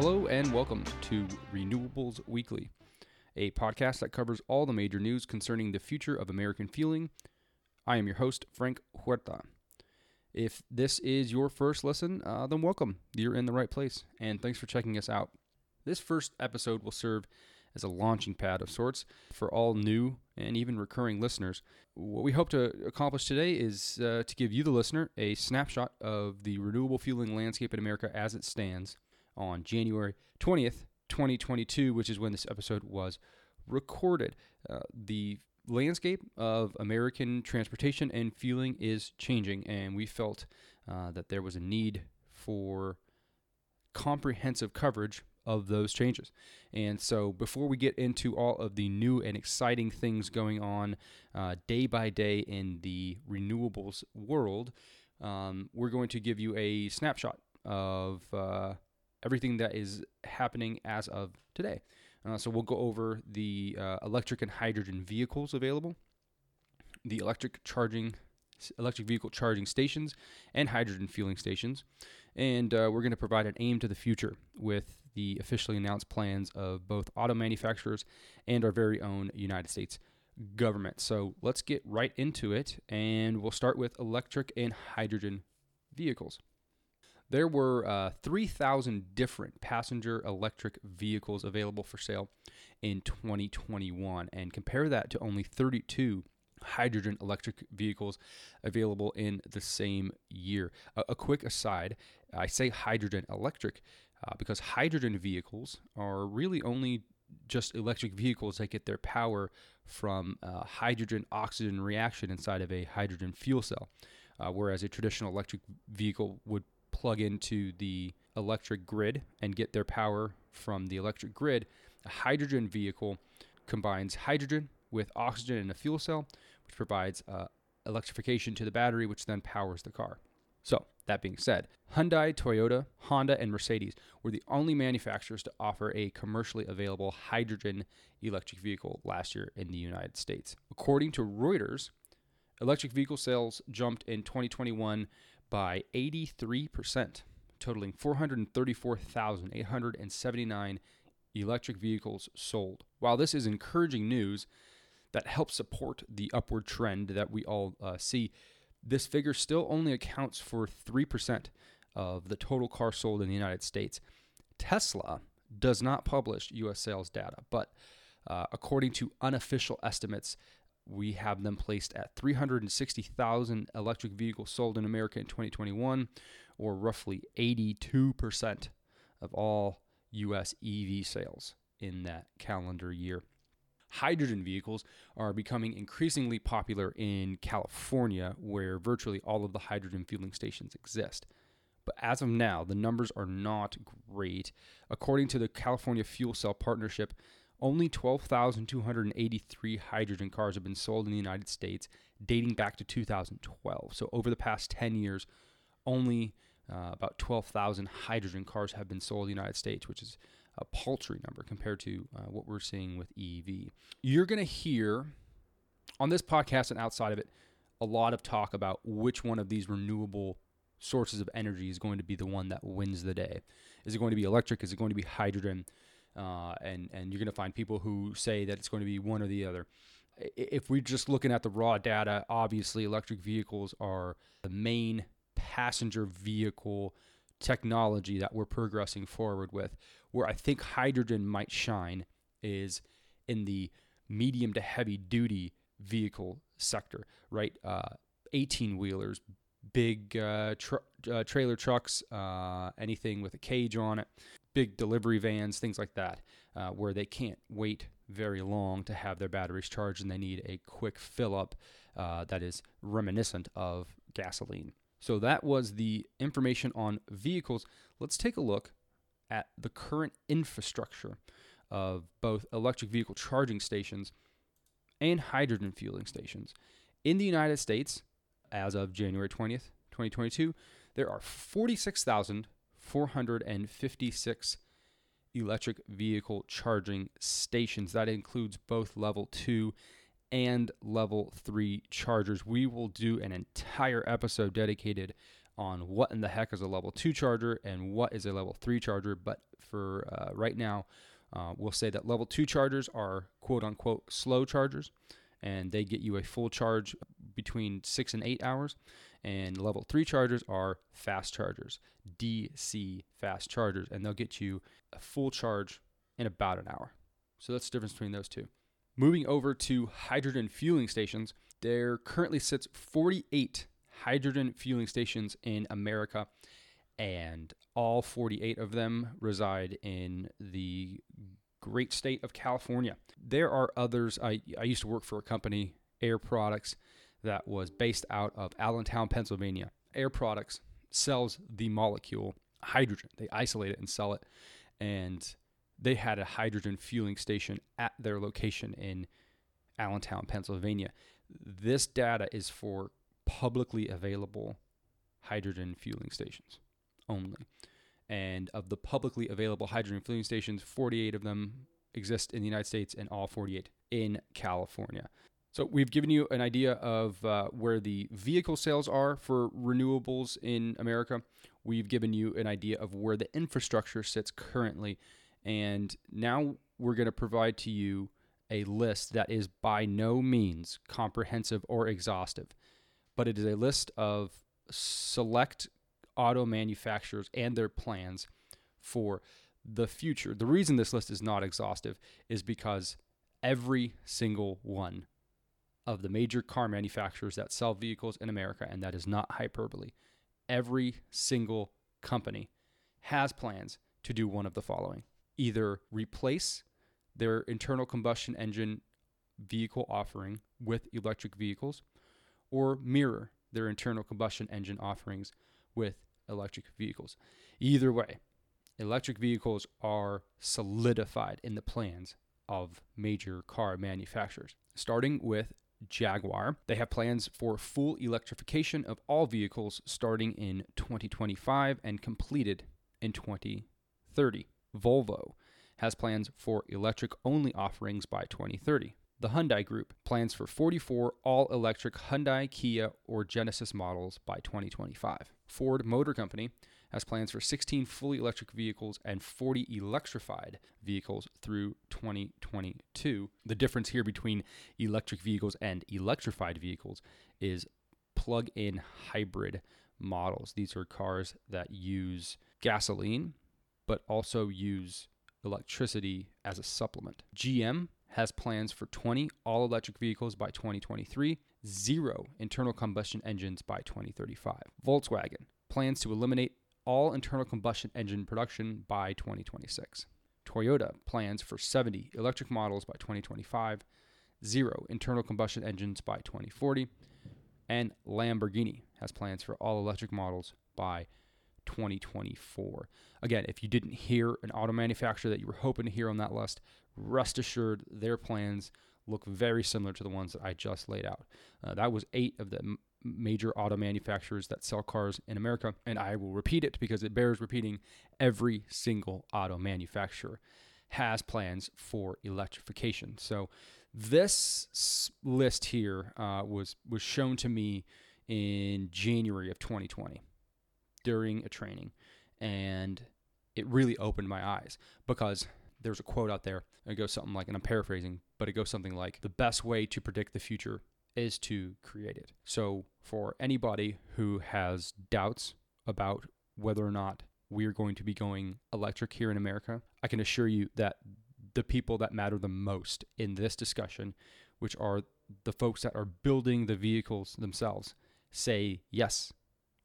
Hello and welcome to Renewables Weekly, a podcast that covers all the major news concerning the future of American fueling. I am your host, Frank Huerta. If this is your first listen, uh, then welcome. You're in the right place, and thanks for checking us out. This first episode will serve as a launching pad of sorts for all new and even recurring listeners. What we hope to accomplish today is uh, to give you, the listener, a snapshot of the renewable fueling landscape in America as it stands on January 20th, 2022, which is when this episode was recorded. Uh, the landscape of American transportation and fueling is changing, and we felt uh, that there was a need for comprehensive coverage of those changes. And so, before we get into all of the new and exciting things going on uh, day by day in the renewables world, um, we're going to give you a snapshot of uh, everything that is happening as of today. Uh, so we'll go over the uh, electric and hydrogen vehicles available, the electric charging, electric vehicle charging stations, and hydrogen fueling stations, and uh, we're going to provide an aim to the future with the officially announced plans of both auto manufacturers and our very own United States government. So let's get right into it, and we'll start with electric and hydrogen vehicles. There were uh, 3,000 different passenger electric vehicles available for sale in 2021, and compare that to only 32 hydrogen electric vehicles available in the same year. A, a quick aside I say hydrogen electric uh, because hydrogen vehicles are really only just electric vehicles that get their power from uh, hydrogen oxygen reaction inside of a hydrogen fuel cell, uh, whereas a traditional electric vehicle would plug into the electric grid and get their power from the electric grid. A hydrogen vehicle combines hydrogen with oxygen in a fuel cell, which provides uh, electrification to the battery, which then powers the car. So, that being said, Hyundai, Toyota, Honda, and Mercedes were the only manufacturers to offer a commercially available hydrogen electric vehicle last year in the United States. According to Reuters, electric vehicle sales jumped in 2021 by 83%, totaling 434,879 electric vehicles sold. While this is encouraging news that helps support the upward trend that we all uh, see, this figure still only accounts for 3% of the total cars sold in the United States. Tesla does not publish US sales data, but uh, according to unofficial estimates, we have them placed at 360,000 electric vehicles sold in America in 2021, or roughly 82% of all US EV sales in that calendar year. Hydrogen vehicles are becoming increasingly popular in California, where virtually all of the hydrogen fueling stations exist. But as of now, the numbers are not great. According to the California Fuel Cell Partnership, only 12,283 hydrogen cars have been sold in the United States dating back to 2012. So, over the past 10 years, only uh, about 12,000 hydrogen cars have been sold in the United States, which is a paltry number compared to uh, what we're seeing with EV. You're going to hear on this podcast and outside of it a lot of talk about which one of these renewable sources of energy is going to be the one that wins the day. Is it going to be electric? Is it going to be hydrogen? Uh, and and you're going to find people who say that it's going to be one or the other. If we're just looking at the raw data, obviously electric vehicles are the main passenger vehicle technology that we're progressing forward with. Where I think hydrogen might shine is in the medium to heavy duty vehicle sector, right? 18 uh, wheelers, big uh, tr- uh, trailer trucks, uh, anything with a cage on it, big delivery vans, things like that, uh, where they can't wait very long to have their batteries charged and they need a quick fill up uh, that is reminiscent of gasoline. So that was the information on vehicles. Let's take a look at the current infrastructure of both electric vehicle charging stations and hydrogen fueling stations. In the United States, as of January 20th, 2022, there are 46,456 electric vehicle charging stations. That includes both level 2 and level 3 chargers. We will do an entire episode dedicated on what in the heck is a level two charger and what is a level three charger. But for uh, right now, uh, we'll say that level two chargers are quote unquote slow chargers, and they get you a full charge between six and eight hours. And level three chargers are fast chargers, DC fast chargers, and they'll get you a full charge in about an hour. So that's the difference between those two. Moving over to hydrogen fueling stations, there currently sits 48 hydrogen fueling stations in America, and all 48 of them reside in the great state of California. There are others. I, I used to work for a company, Air Products, that was based out of Allentown, Pennsylvania. Air Products sells the molecule hydrogen. They isolate it and sell it. And they had a hydrogen fueling station at their location in Allentown, Pennsylvania. This data is for publicly available hydrogen fueling stations only. And of the publicly available hydrogen fueling stations, 48 of them exist in the United States and all 48 in California. So we've given you an idea of uh, where the vehicle sales are for renewables in America. We've given you an idea of where the infrastructure sits currently. And now we're going to provide to you a list that is by no means comprehensive or exhaustive, but it is a list of select auto manufacturers and their plans for the future. The reason this list is not exhaustive is because every single one of the major car manufacturers that sell vehicles in America, and that is not hyperbole, every single company has plans to do one of the following either replace their internal combustion engine vehicle offering with electric vehicles or mirror their internal combustion engine offerings with electric vehicles. Either way, electric vehicles are solidified in the plans of major car manufacturers. Starting with Jaguar, they have plans for full electrification of all vehicles starting in 2025 and completed in 2030. Volvo has plans for electric only offerings by 2030. The Hyundai Group plans for 44 all electric Hyundai, Kia, or Genesis models by 2025. Ford Motor Company has plans for 16 fully electric vehicles and 40 electrified vehicles through 2022. The difference here between electric vehicles and electrified vehicles is plug in hybrid models. These are cars that use gasoline but also use electricity as a supplement. GM has plans for 20 all electric vehicles by 2023, zero internal combustion engines by 2035. Volkswagen plans to eliminate all internal combustion engine production by 2026. Toyota plans for 70 electric models by 2025, zero internal combustion engines by 2040, and Lamborghini has plans for all electric models by 2024. Again, if you didn't hear an auto manufacturer that you were hoping to hear on that list, rest assured their plans look very similar to the ones that I just laid out. Uh, that was eight of the major auto manufacturers that sell cars in America, and I will repeat it because it bears repeating. Every single auto manufacturer has plans for electrification. So this list here uh, was was shown to me in January of 2020 during a training, and it really opened my eyes because there's a quote out there. It goes something like, and I'm paraphrasing, but it goes something like, the best way to predict the future is to create it. So, for anybody who has doubts about whether or not we're going to be going electric here in America, I can assure you that the people that matter the most in this discussion, which are the folks that are building the vehicles themselves, say, yes,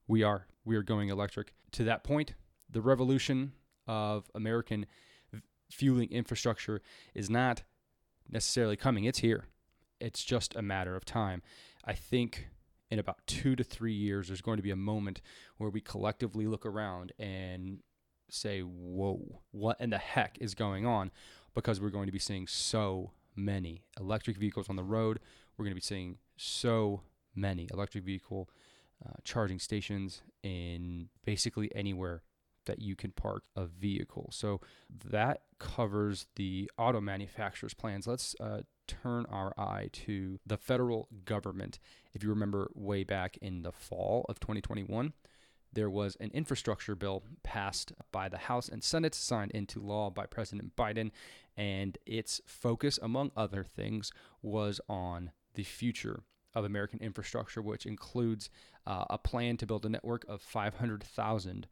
we are. We are going electric. To that point, the revolution of American fueling infrastructure is not necessarily coming. It's here. It's just a matter of time. I think in about two to three years, there's going to be a moment where we collectively look around and say, whoa, what in the heck is going on? Because we're going to be seeing so many electric vehicles on the road. We're going to be seeing so many electric vehicle uh, charging stations in basically anywhere that you can park a vehicle. So that covers the auto manufacturer's plans. Let's uh, turn our eye to the federal government. If you remember way back in the fall of 2021, there was an infrastructure bill passed by the House and Senate, signed into law by President Biden, and its focus, among other things, was on the future of American infrastructure, which includes uh, a plan to build a network of 500,000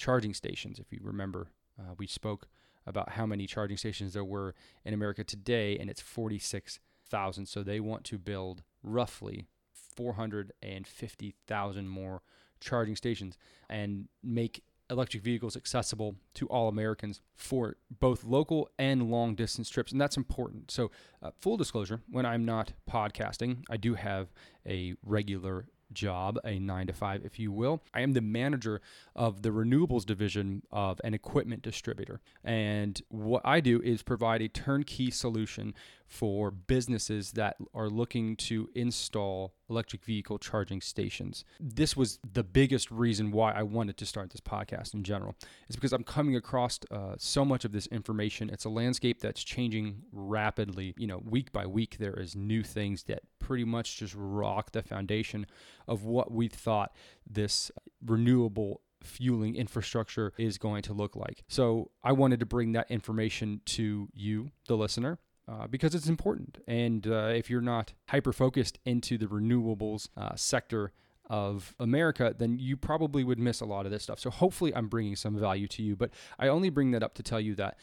charging stations. If you remember, uh, we spoke about how many charging stations there were in America today, and it's 46,000. So they want to build roughly 450,000 more charging stations and make electric vehicles accessible to all Americans for both local and long distance trips. And that's important. So, uh, full disclosure when I'm not podcasting, I do have a regular job, a nine to five, if you will. I am the manager of the renewables division of an equipment distributor. And what I do is provide a turnkey solution for businesses that are looking to install electric vehicle charging stations. This was the biggest reason why I wanted to start this podcast in general. Is because I'm coming across uh, so much of this information. It's a landscape that's changing rapidly. You know, week by week, there is new things that pretty much just rock the foundation of what we thought this renewable fueling infrastructure is going to look like. So I wanted to bring that information to you, the listener, uh, because it's important. And uh, if you're not hyper focused into the renewables uh, sector of America, then you probably would miss a lot of this stuff. So hopefully, I'm bringing some value to you. But I only bring that up to tell you that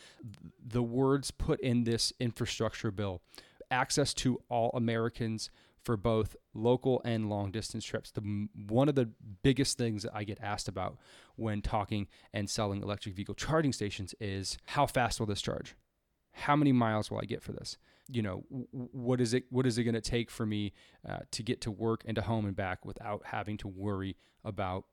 the words put in this infrastructure bill access to all Americans for both local and long distance trips. The one of the biggest things that I get asked about when talking and selling electric vehicle charging stations is how fast will this charge? How many miles will I get for this? You know, what is it? What is it going to take for me uh, to get to work and to home and back without having to worry about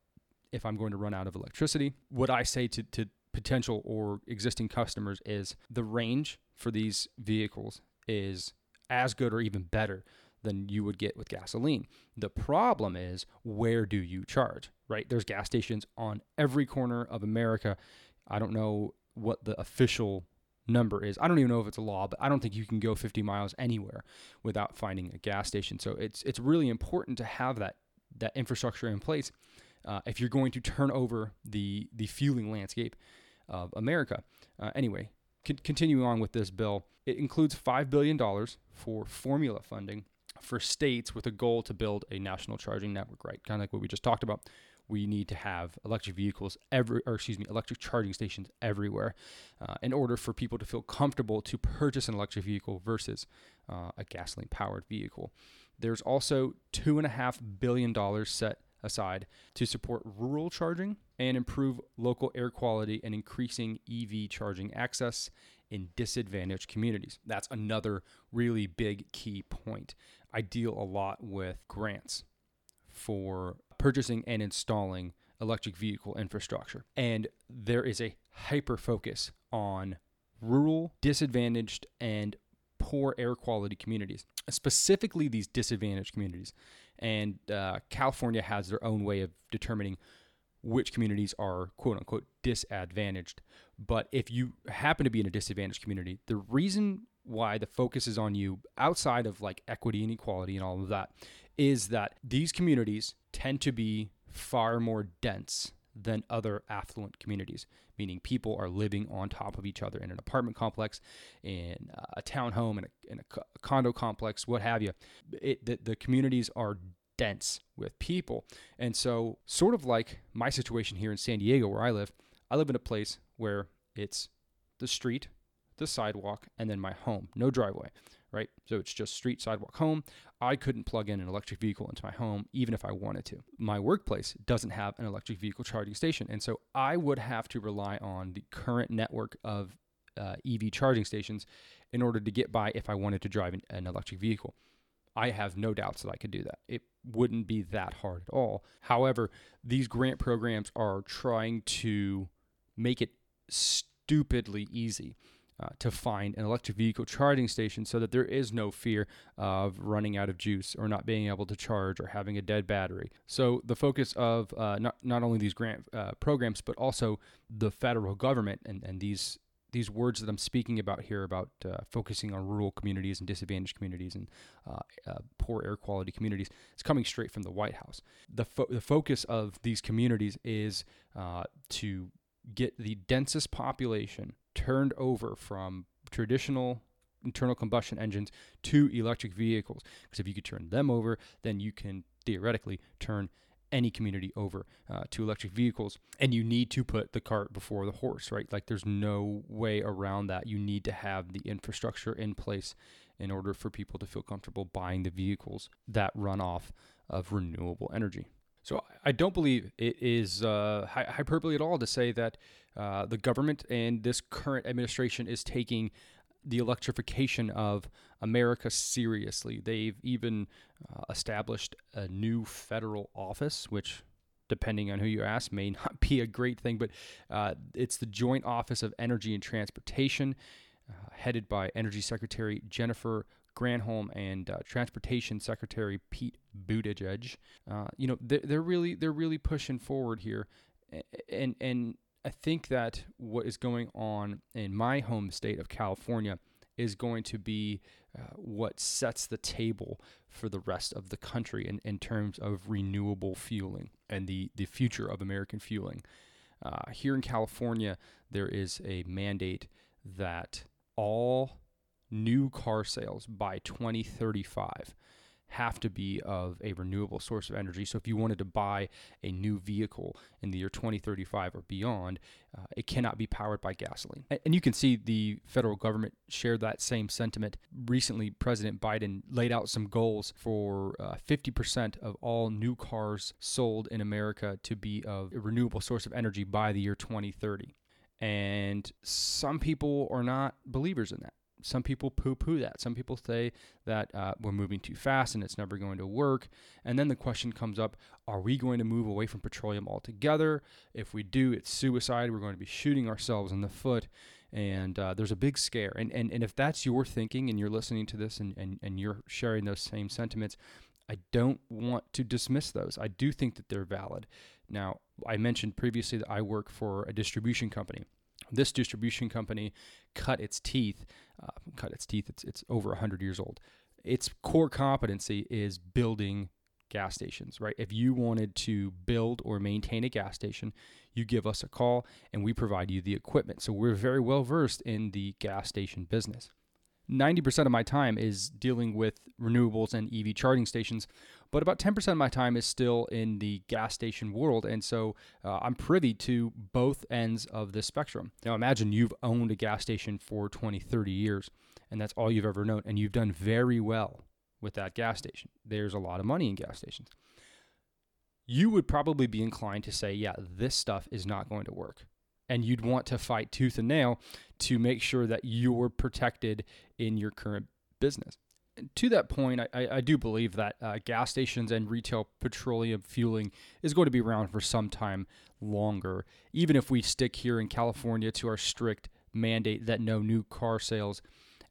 if I'm going to run out of electricity? What I say to, to potential or existing customers is the range for these vehicles is as good or even better than you would get with gasoline. The problem is where do you charge, right? There's gas stations on every corner of America. I don't know what the official number is. I don't even know if it's a law, but I don't think you can go 50 miles anywhere without finding a gas station. So it's it's really important to have that that infrastructure in place uh, if you're going to turn over the the fueling landscape of America. Uh, anyway, continuing on with this bill, it includes five billion dollars for formula funding for states with a goal to build a national charging network. Right, kind of like what we just talked about we need to have electric vehicles every, or excuse me, electric charging stations everywhere, uh, in order for people to feel comfortable to purchase an electric vehicle versus uh, a gasoline-powered vehicle. There's also two and a half billion dollars set aside to support rural charging and improve local air quality and increasing EV charging access in disadvantaged communities. That's another really big key point. I deal a lot with grants for purchasing and installing electric vehicle infrastructure. And there is a hyper focus on rural, disadvantaged, and poor air quality communities, specifically these disadvantaged communities. And uh, California has their own way of determining which communities are quote unquote disadvantaged. But if you happen to be in a disadvantaged community, the reason why the focus is on you outside of like equity and equality and all of that is that these communities tend to be far more dense than other affluent communities, meaning people are living on top of each other in an apartment complex, in a townhome, in a, in a condo complex, what have you. It, the, the communities are dense with people. And so, sort of like my situation here in San Diego, where I live, I live in a place where it's the street, the sidewalk, and then my home, no driveway right? So it's just street, sidewalk, home. I couldn't plug in an electric vehicle into my home even if I wanted to. My workplace doesn't have an electric vehicle charging station. And so I would have to rely on the current network of uh, EV charging stations in order to get by if I wanted to drive an, an electric vehicle. I have no doubts that I could do that. It wouldn't be that hard at all. However, these grant programs are trying to make it stupidly easy uh, to find an electric vehicle charging station so that there is no fear of running out of juice or not being able to charge or having a dead battery. So, the focus of uh, not, not only these grant uh, programs, but also the federal government and, and these these words that I'm speaking about here about uh, focusing on rural communities and disadvantaged communities and uh, uh, poor air quality communities is coming straight from the White House. The, fo- the focus of these communities is uh, to get the densest population turned over from traditional internal combustion engines to electric vehicles. Because if you could turn them over, then you can theoretically turn any community over uh, to electric vehicles. And you need to put the cart before the horse, right? Like there's no way around that. You need to have the infrastructure in place in order for people to feel comfortable buying the vehicles that run off of renewable energy. So I don't believe it is uh, hyperbole at all to say that uh, the government and this current administration is taking the electrification of America seriously. They've even uh, established a new federal office, which, depending on who you ask, may not be a great thing, but uh, it's the Joint Office of Energy and Transportation, uh, headed by Energy Secretary Jennifer Granholm and uh, Transportation Secretary Pete Buttigieg. Uh, you know, they're, they're really they're really pushing forward here, and and I think that what is going on in my home state of California is going to be uh, what sets the table for the rest of the country in, in terms of renewable fueling and the, the future of American fueling. Uh, here in California, there is a mandate that all new car sales by 2035 have to be of a renewable source of energy. So if you wanted to buy a new vehicle in the year 2035 or beyond, uh, it cannot be powered by gasoline. And you can see the federal government shared that same sentiment. Recently, President Biden laid out some goals for uh, 50% of all new cars sold in America to be of a renewable source of energy by the year 2030. And some people are not believers in that some people poo poo that. Some people say that uh, we're moving too fast and it's never going to work. And then the question comes up are we going to move away from petroleum altogether? If we do, it's suicide. We're going to be shooting ourselves in the foot. And uh, there's a big scare. And, and, and if that's your thinking and you're listening to this and, and, and you're sharing those same sentiments, I don't want to dismiss those. I do think that they're valid. Now, I mentioned previously that I work for a distribution company. This distribution company cut its teeth, uh, cut its teeth. It's it's over 100 years old. Its core competency is building gas stations, right? If you wanted to build or maintain a gas station, you give us a call and we provide you the equipment. So we're very well versed in the gas station business. 90% of my time is dealing with renewables and EV charging stations, but about 10% of my time is still in the gas station world. And so uh, I'm privy to both ends of the spectrum. Now, imagine you've owned a gas station for 20, 30 years, and that's all you've ever known, and you've done very well with that gas station. There's a lot of money in gas stations. You would probably be inclined to say, yeah, this stuff is not going to work and you'd want to fight tooth and nail to make sure that you're protected in your current business. And to that point, I, I do believe that uh, gas stations and retail petroleum fueling is going to be around for some time longer, even if we stick here in California to our strict mandate that no new car sales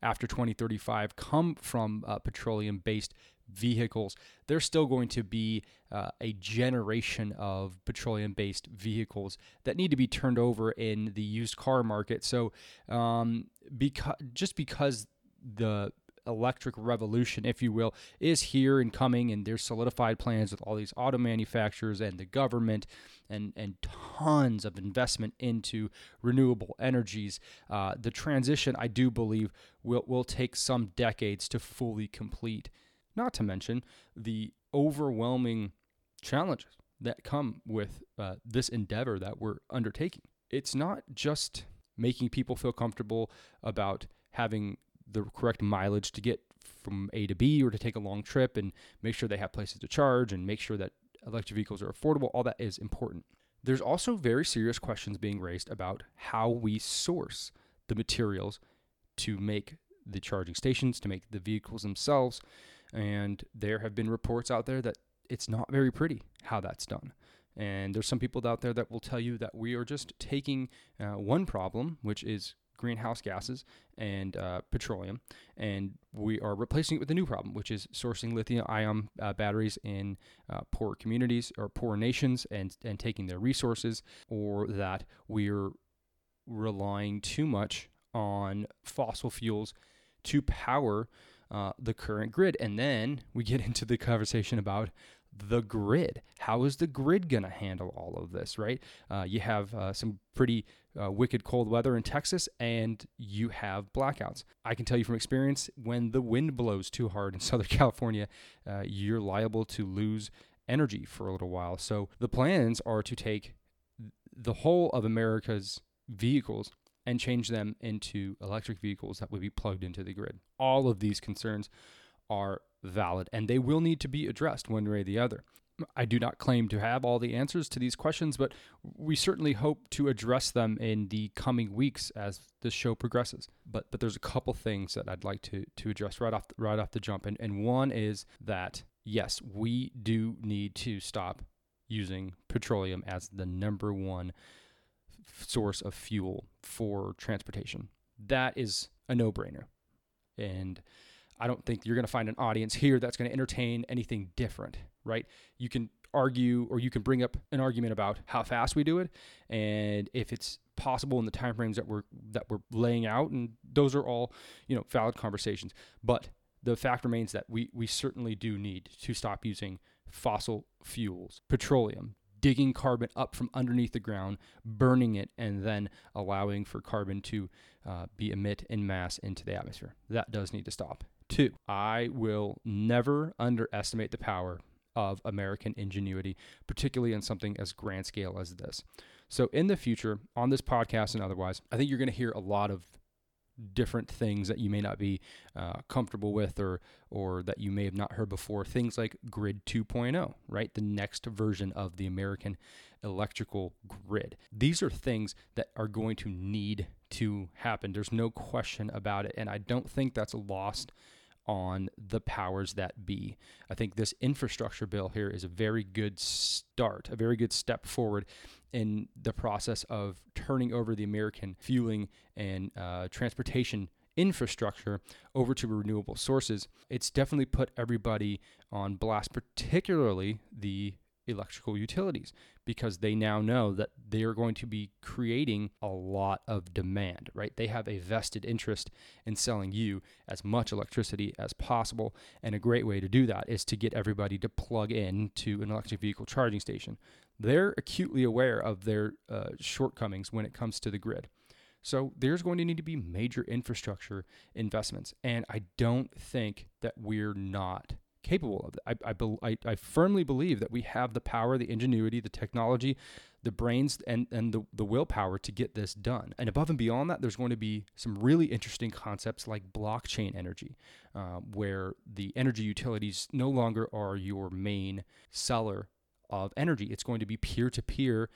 after 2035 come from uh, petroleum based vehicles, there's still going to be uh, a generation of petroleum based vehicles that need to be turned over in the used car market. So, um, because just because the electric revolution, if you will, is here and coming, and there's solidified plans with all these auto manufacturers and the government, and and tons of investment into renewable energies. Uh, the transition, I do believe, will will take some decades to fully complete. Not to mention the overwhelming challenges that come with uh, this endeavor that we're undertaking. It's not just making people feel comfortable about having the correct mileage to get from A to B or to take a long trip and make sure they have places to charge and make sure that electric vehicles are affordable. All that is important. There's also very serious questions being raised about how we source the materials to make the charging stations, to make the vehicles themselves. And there have been reports out there that it's not very pretty how that's done. And there's some people out there that will tell you that we are just taking uh, one problem, which is greenhouse gases and uh, petroleum, and we are replacing it with a new problem, which is sourcing lithium ion uh, batteries in uh, poor communities or poor nations and, and taking their resources, or that we're relying too much on fossil fuels to power uh, the current grid. And then we get into the conversation about the grid. How is the grid going to handle all of this, right? Uh, you have uh, some pretty uh, wicked cold weather in Texas and you have blackouts. I can tell you from experience when the wind blows too hard in Southern California, uh, you're liable to lose energy for a little while. So the plans are to take the whole of America's vehicles and change them into electric vehicles that would be plugged into the grid. All of these concerns are valid and they will need to be addressed one way or the other. I do not claim to have all the answers to these questions, but we certainly hope to address them in the coming weeks as this show progresses. But but there's a couple things that I'd like to to address right off the, right off the jump, and and one is that yes, we do need to stop using petroleum as the number one source of fuel for transportation. That is a no-brainer, and I don't think you're going to find an audience here that's going to entertain anything different, right? You can argue or you can bring up an argument about how fast we do it and if it's possible in the timeframes that we're that we're laying out and those are all, you know, valid conversations. But the fact remains that we we certainly do need to stop using fossil fuels, petroleum, digging carbon up from underneath the ground, burning it, and then allowing for carbon to uh, be emit in mass into the atmosphere. That does need to stop. Two, I will never underestimate the power of American ingenuity, particularly in something as grand scale as this. So, in the future, on this podcast and otherwise, I think you're going to hear a lot of different things that you may not be uh, comfortable with or or that you may have not heard before. Things like grid 2.0 right? The next version of the american electrical grid. These are things that are going to need to happen there's no question about it and i don't think that's lost on the powers that be. I think this infrastructure bill here is a very good start, a very good step forward in the process of turning over the American fueling and uh, transportation infrastructure over to renewable sources. It's definitely put everybody on blast, particularly the electrical utilities because they now know that they are going to be creating a lot of demand, right? They have a vested interest in selling you as much electricity as possible. And a great way to do that is to get everybody to plug in to an electric vehicle charging station. They're acutely aware of their uh, shortcomings when it comes to the grid. So there's going to need to be major infrastructure investments. And I don't think that we're not capable of it. I, I, I, firmly believe that we have the power, the ingenuity, the technology, the brains, and, and the, the willpower to get this done. And above and beyond that, there's going to be some really interesting concepts like blockchain energy, uh, where the energy utilities no longer are your main seller of energy. It's going to be peer to peer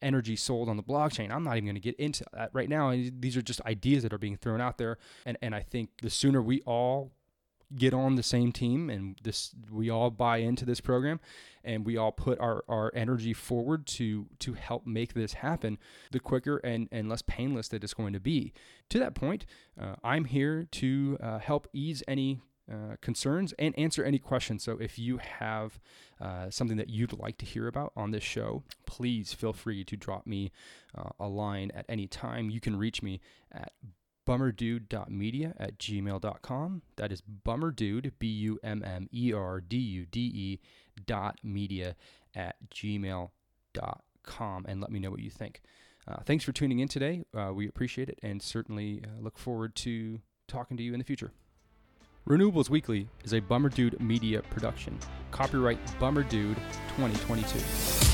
energy sold on the blockchain. I'm not even going to get into that right now. These are just ideas that are being thrown out there. And, and I think the sooner we all get on the same team and this we all buy into this program and we all put our, our energy forward to to help make this happen the quicker and, and less painless that it's going to be to that point uh, i'm here to uh, help ease any uh, concerns and answer any questions. So, if you have uh, something that you'd like to hear about on this show, please feel free to drop me uh, a line at any time. You can reach me at bummerdude.media at gmail.com. That is bummerdude, B U M M E R D U D E dot media at gmail.com and let me know what you think. Uh, thanks for tuning in today. Uh, we appreciate it and certainly uh, look forward to talking to you in the future. Renewables Weekly is a Bummer Dude media production. Copyright Bummer Dude 2022.